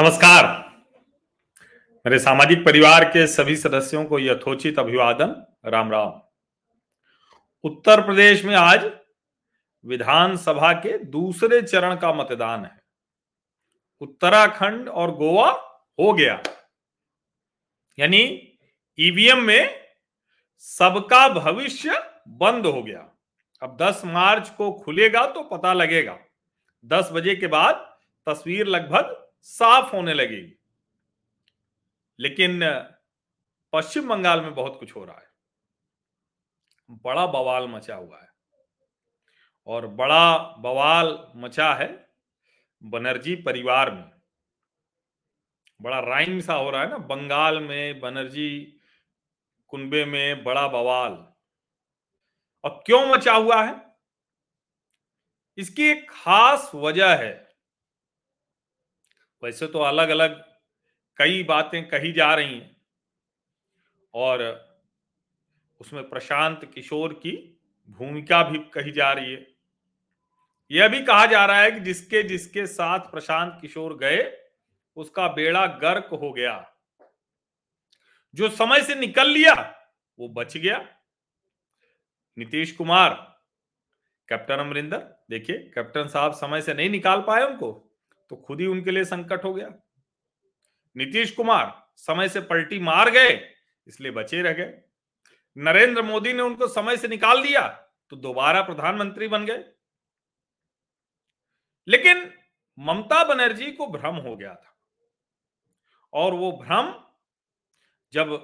नमस्कार। मेरे सामाजिक परिवार के सभी सदस्यों को यथोचित अभिवादन। राम राम। उत्तर प्रदेश में आज विधानसभा के दूसरे चरण का मतदान है। उत्तराखंड और गोवा हो गया। यानी ईवीएम में सबका भविष्य बंद हो गया। अब 10 मार्च को खुलेगा तो पता लगेगा। 10 बजे के बाद तस्वीर लगभग साफ़ होने लगेगी। लेकिन, पश्चिम बंगाल में बहुत कुछ हो रहा है। बड़ा बवाल मचा हुआ है। और बड़ा बवाल मचा है बनर्जी परिवार में। बड़ा राइम सा हो रहा है ना, बंगाल में बनर्जी कुंबे में बड़ा बवाल। और क्यों मचा हुआ है? इसकी एक खास वजह है। वैसे तो अलग अलग कई बातें कही जा रही हैं। और उसमें प्रशांत किशोर की भूमिका भी कही जा रही है। यह भी कहा जा रहा है कि जिसके जिसके साथ प्रशांत किशोर गए, उसका बेड़ा गर्क हो गया। जो समय से निकल लिया, वो बच गया। नीतीश कुमार, कैप्टन अमरिंदर, देखिए, कैप्टन साहब समय से नहीं निकाल पाए उनको। तो खुद ही उनके लिए संकट हो गया। नीतीश कुमार समय से पलटी मार गए, इसलिए बचे रह गए। नरेंद्र मोदी ने उनको समय से निकाल दिया तो दोबारा प्रधानमंत्री बन गए। लेकिन ममता बनर्जी को भ्रम हो गया था। और वो भ्रम जब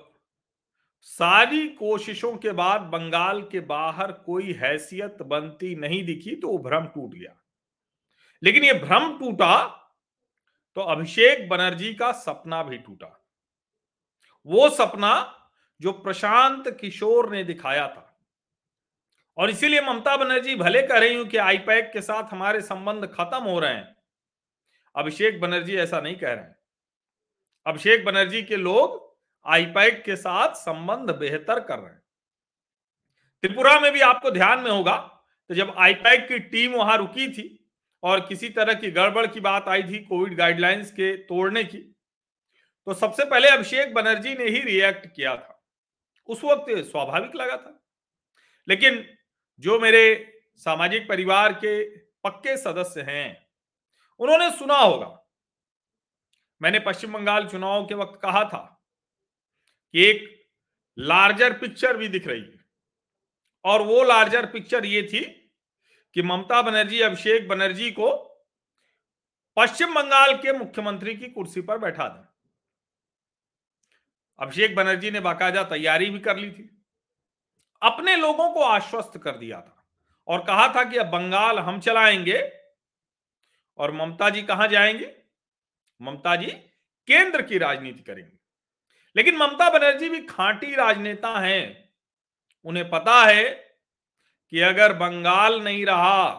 सारी कोशिशों के बाद बंगाल के बाहर कोई हैसियत बनती नहीं दिखी तो वो भ्रम टूट गया। लेकिन ये भ्रम टूटा तो अभिषेक बनर्जी का सपना भी टूटा। वो सपना जो प्रशांत किशोर ने दिखाया था। और इसीलिए ममता बनर्जी भले कह रही हूँ कि आईपैक के साथ हमारे संबंध खत्म हो रहे हैं, अभिषेक बनर्जी ऐसा नहीं कह रहे हैं। अभिषेक बनर्जी के लोग आईपैक के साथ संबंध बेहतर कर रहे हैं। त्रिपुरा में भी आपको ध्यान में होगा तो जब आईपैक की टीम वहाँ रुकी थी और किसी तरह की गड़बड़ की बात आई थी कोविड गाइडलाइंस के तोड़ने की तो सबसे पहले अभिषेक बनर्जी ने ही रिएक्ट किया था। उस वक्त स्वाभाविक लगा था। लेकिन जो मेरे सामाजिक परिवार के पक्के सदस्य हैं, उन्होंने सुना होगा। मैंने पश्चिम बंगाल चुनाव के वक्त कहा था कि एक लार्जर पिक्चर भी दिख रही है। और वो लार्जर पिक्चर ये थी कि ममता बनर्जी, अभिषेक बनर्जी को पश्चिम बंगाल के मुख्यमंत्री की कुर्सी पर बैठा दें। अभिषेक बनर्जी ने बाकायदा तैयारी भी कर ली थी। अपने लोगों को आश्वस्त कर दिया था और कहा था कि अब बंगाल हम चलाएँगे और ममता जी कहाँ जाएँगे? ममता जी केंद्र की राजनीति करेंगे। लेकिन ममता बनर्जी भी खांटी राजनेता हैं। उन्हें पता है कि अगर बंगाल नहीं रहा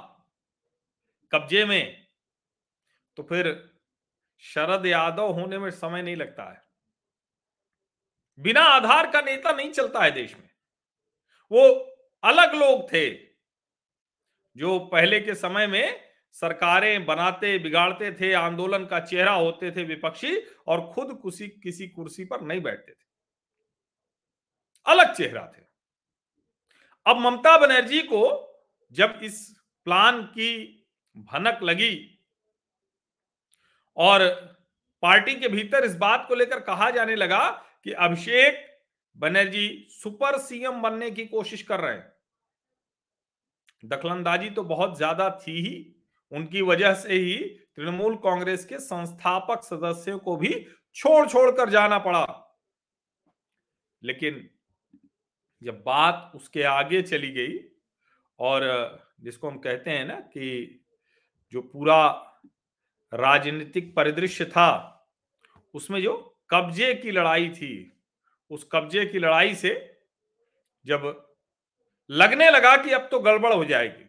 कब्जे में तो फिर शरद यादव होने में समय नहीं लगता है। बिना आधार का नेता नहीं चलता है देश में। वो अलग लोग थे जो पहले के समय में सरकारें बनाते, बिगाड़ते थे, आंदोलन का चेहरा होते थे विपक्षी और खुद किसी किसी कुर्सी पर नहीं बैठते थे। अलग चेहरा थे। अब ममता बनर्जी को जब इस प्लान की भनक लगी और पार्टी के भीतर इस बात को लेकर कहा जाने लगा कि अभिषेक बनर्जी सुपर सीएम बनने की कोशिश कर रहे हैं। दखलंदाजी तो बहुत ज़्यादा थी ही। उनकी वजह से ही तृणमूल कांग्रेस के संस्थापक सदस्यों को भी छोड़ छोड़ कर जाना पड़ा। लेकिन जब बात उसके आगे चली गई और जिसको हम कहते हैं ना कि जो पूरा राजनीतिक परिदृश्य था, उसमें जो कब्जे की लड़ाई थी, उस कब्जे की लड़ाई से जब लगने लगा कि अब तो गड़बड़ हो जाएगी,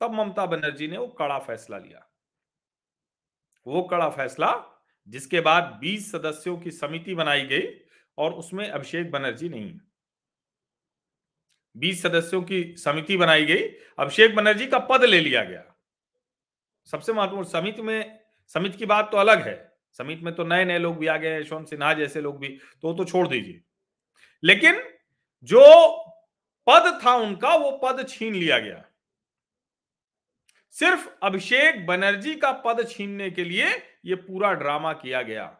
तब ममता बनर्जी ने वो कड़ा फैसला लिया। वो कड़ा फैसला जिसके बाद 20 सदस्यों की समिति बनाई गई और उसमें अभिषेक बनर्जी नहीं। बीस सदस्यों की समिति बनाई गई। अभिषेक बनर्जी का पद ले लिया गया। सबसे महत्वपूर्ण, समिति में, समिति की बात तो अलग है। समिति में तो नए नए लोग भी आ गए यशवंत सिन्हा जैसे लोग भी तो तो छोड़ दीजिए। लेकिन जो पद था उनका, वो पद छीन लिया गया। सिर्फ़ अभिषेक बनर्जी का पद छीनने के लिए ये पूरा ड्रामा किया गया।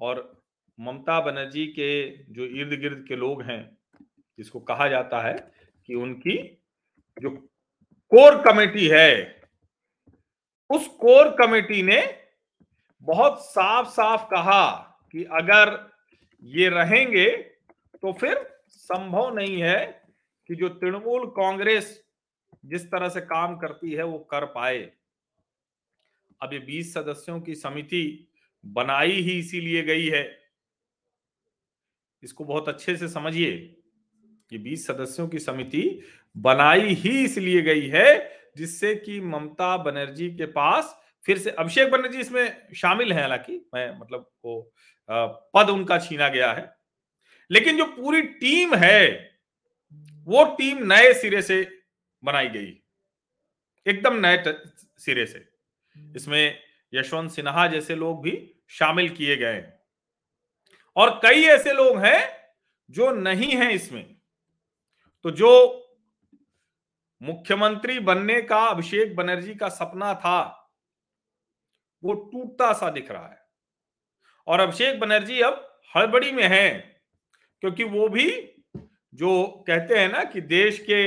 और ममता बनर्जी के जो इर्द गिर्द के लोग हैं जिसको कहा जाता है कि उनकी जो कोर कमेटी है, उस कोर कमेटी ने बहुत साफ़ साफ़ कहा कि अगर ये रहेंगे तो फिर संभव नहीं है कि जो तृणमूल कांग्रेस जिस तरह से काम करती है वो कर पाए। अब ये 20 सदस्यों की समिति बनाई ही इसीलिए गई है। इसको बहुत अच्छे से समझिए। कि 20 सदस्यों की समिति बनाई ही इसलिए गई है, जिससे कि ममता बनर्जी के पास फिर से अभिषेक बनर्जी इसमें शामिल है, हालाँकि मैं मतलब वो पद उनका छीना गया है। लेकिन जो पूरी टीम है, वो टीम नए सिरे से बनाई गई। एकदम नए सिरे से। इसमें यशवंत सिन्हा जैसे लोग भी शामिल किए गए और कई ऐसे लोग हैं, जो नहीं हैं इसमें। तो जो मुख्यमंत्री बनने का, अभिषेक बनर्जी का सपना था, वो टूटता सा दिख रहा है। और अभिषेक बनर्जी अब हड़बड़ी में है, क्योंकि वो भी जो कहते हैं ना कि देश के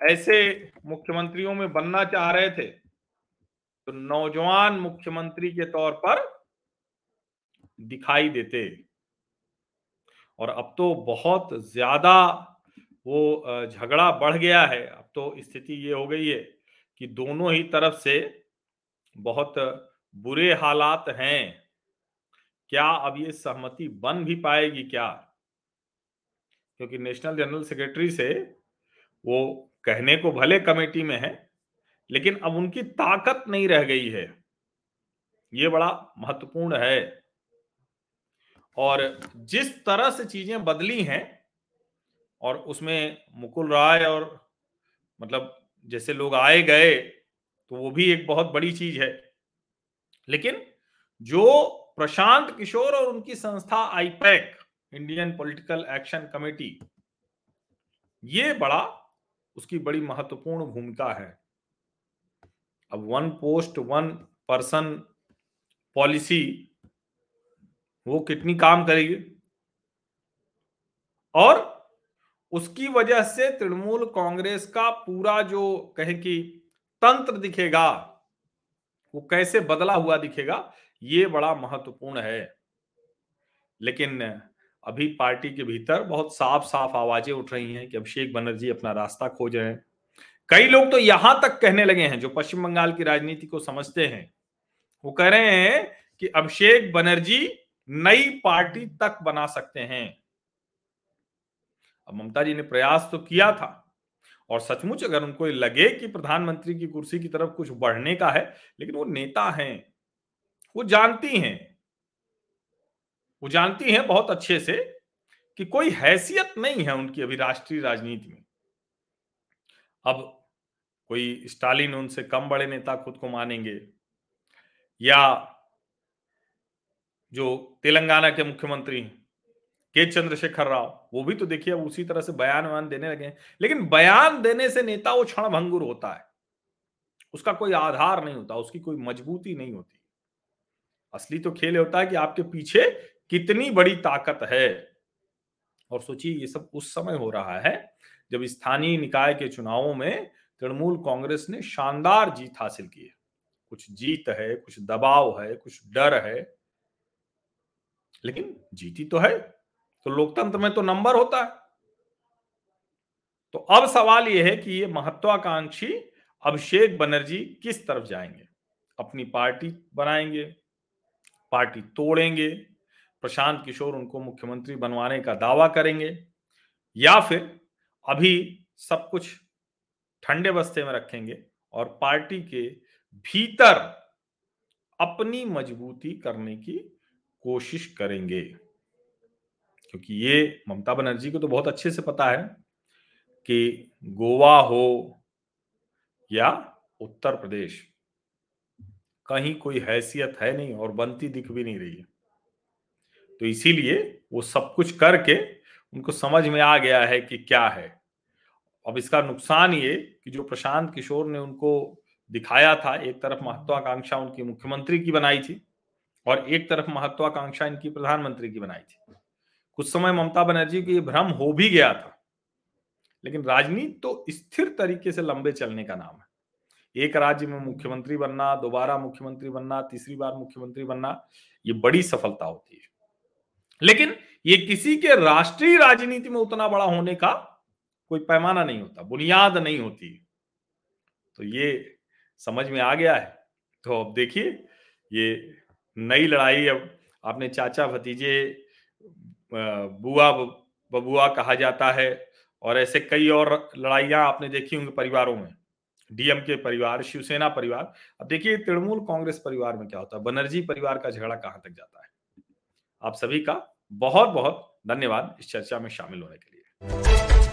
ऐसे मुख्यमंत्रियों में बनना चाह रहे थे तो नौजवान मुख्यमंत्री के तौर पर दिखाई देते। और अब तो बहुत ज़्यादा वो झगड़ा बढ़ गया है। अब तो स्थिति ये हो गई है कि दोनों ही तरफ़ से बहुत बुरे हालात हैं। क्या अब ये सहमति बन भी पाएगी क्या? क्योंकि नेशनल जनरल सेक्रेटरी से वो कहने को भले कमेटी में है, लेकिन अब उनकी ताकत नहीं रह गई है। ये बड़ा महत्वपूर्ण है। और जिस तरह से चीज़ें बदली हैं और उसमें मुकुल राय और मतलब जैसे लोग आए गए तो वो भी एक बहुत बड़ी चीज़ है। लेकिन जो प्रशांत किशोर और उनकी संस्था IPAC, Indian political action committee, ये बड़ा, उसकी बड़ी महत्वपूर्ण भूमिका है। अब one post, one person policy, वो कितनी काम करेगी? और उसकी वजह से तृणमूल कांग्रेस का पूरा जो कहे कि तंत्र दिखेगा, वो कैसे बदला हुआ दिखेगा, ये बड़ा महत्वपूर्ण है। लेकिन अभी पार्टी के भीतर बहुत साफ़ साफ़ आवाज़ें उठ रही हैं कि अभिषेक बनर्जी अपना रास्ता खोज रहे हैं। कई लोग तो यहाँ तक कहने लगे हैं, जो पश्चिम बंगाल की राजनीति को समझते हैं, वो कह रहे हैं कि अभिषेक बनर्जी नई पार्टी तक बना सकते हैं। अब ममता जी ने प्रयास तो किया था। और सचमुच अगर उनको लगे कि प्रधानमंत्री की कुर्सी की तरफ़ कुछ बढ़ने का है, लेकिन वो नेता हैं, वो जानती हैं, वो जानती हैं बहुत अच्छे से कि कोई हैसियत नहीं है उनकी अभी राष्ट्रीय राजनीति में। अब कोई स्टालिन उनसे कम बड़े नेता खुद को मानेंगे या जो तेलंगाना के मुख्यमंत्री के चंद्रशेखर राव, वो भी तो देखिए अब उसी तरह से बयान वयान देने लगे हैं। लेकिन बयान देने से नेता वो क्षण भंगुर होता है। उसका कोई आधार नहीं होता, उसकी कोई मजबूती नहीं होती। असली तो खेल होता है कि आपके पीछे कितनी बड़ी ताकत है। और सोचिए, ये सब उस समय हो रहा है, जब स्थानीय निकाय के चुनावों में तृणमूल कांग्रेस ने शानदार जीत हासिल की है। कुछ जीत है, कुछ दबाव है, कुछ डर है। लेकिन जीती तो है। तो लोकतंत्र में तो नंबर होता है। तो अब सवाल यह है कि ये महत्वाकांक्षी अभिषेक बनर्जी किस तरफ़ जाएँगे? अपनी पार्टी बनाएँगे? पार्टी तोड़ेंगे? प्रशांत किशोर उनको मुख्यमंत्री बनवाने का दावा करेंगे? या फिर अभी सब कुछ ठंडे बस्ते में रखेंगे और पार्टी के भीतर अपनी मजबूती करने की कोशिश करेंगे? क्योंकि ये ममता बनर्जी को तो बहुत अच्छे से पता है कि गोवा हो या उत्तर प्रदेश, कहीं कोई हैसियत है नहीं और बनती दिख भी नहीं रही है। तो इसीलिए वो सब कुछ करके उनको समझ में आ गया है कि क्या है। अब इसका नुकसान ये कि जो प्रशांत किशोर ने उनको दिखाया था, एक तरफ़ महत्वाकांक्षा उनकी मुख्यमंत्री की बनाई थी और एक तरफ़ महत्वाकांक्षा इनकी प्रधानमंत्री की बनाई थी। कुछ समय ममता बनर्जी को ये भ्रम हो भी गया था, लेकिन राजनीति तो स्थिर तरीके से लंबे चलने का नाम है। एक राज्य में मुख्यमंत्री बनना, दोबारा मुख्यमंत्री बनना, तीसरी बार मुख्यमंत्री बनना, ये बड़ी सफलता होती है। लेकिन ये किसी के राष्ट्रीय राजनीति में उतना बड़ा होने का कोई पैमाना नहीं होता, बुनियाद नहीं होती। तो ये समझ में आ गया है। तो अब देखिए, ये नई लड़ाई, अब आपने चाचा भतीजे बुआ बबुआ कहा जाता है और ऐसे कई और लड़ाइयाँ आपने देखी होंगी परिवारों में। डीएम के परिवार, शिवसेना परिवार। अब देखिए, तृणमूल कांग्रेस परिवार में क्या होता है? बनर्जी परिवार का झगड़ा कहाँ तक जाता है? आप सभी का बहुत बहुत धन्यवाद इस चर्चा में शामिल होने के लिए।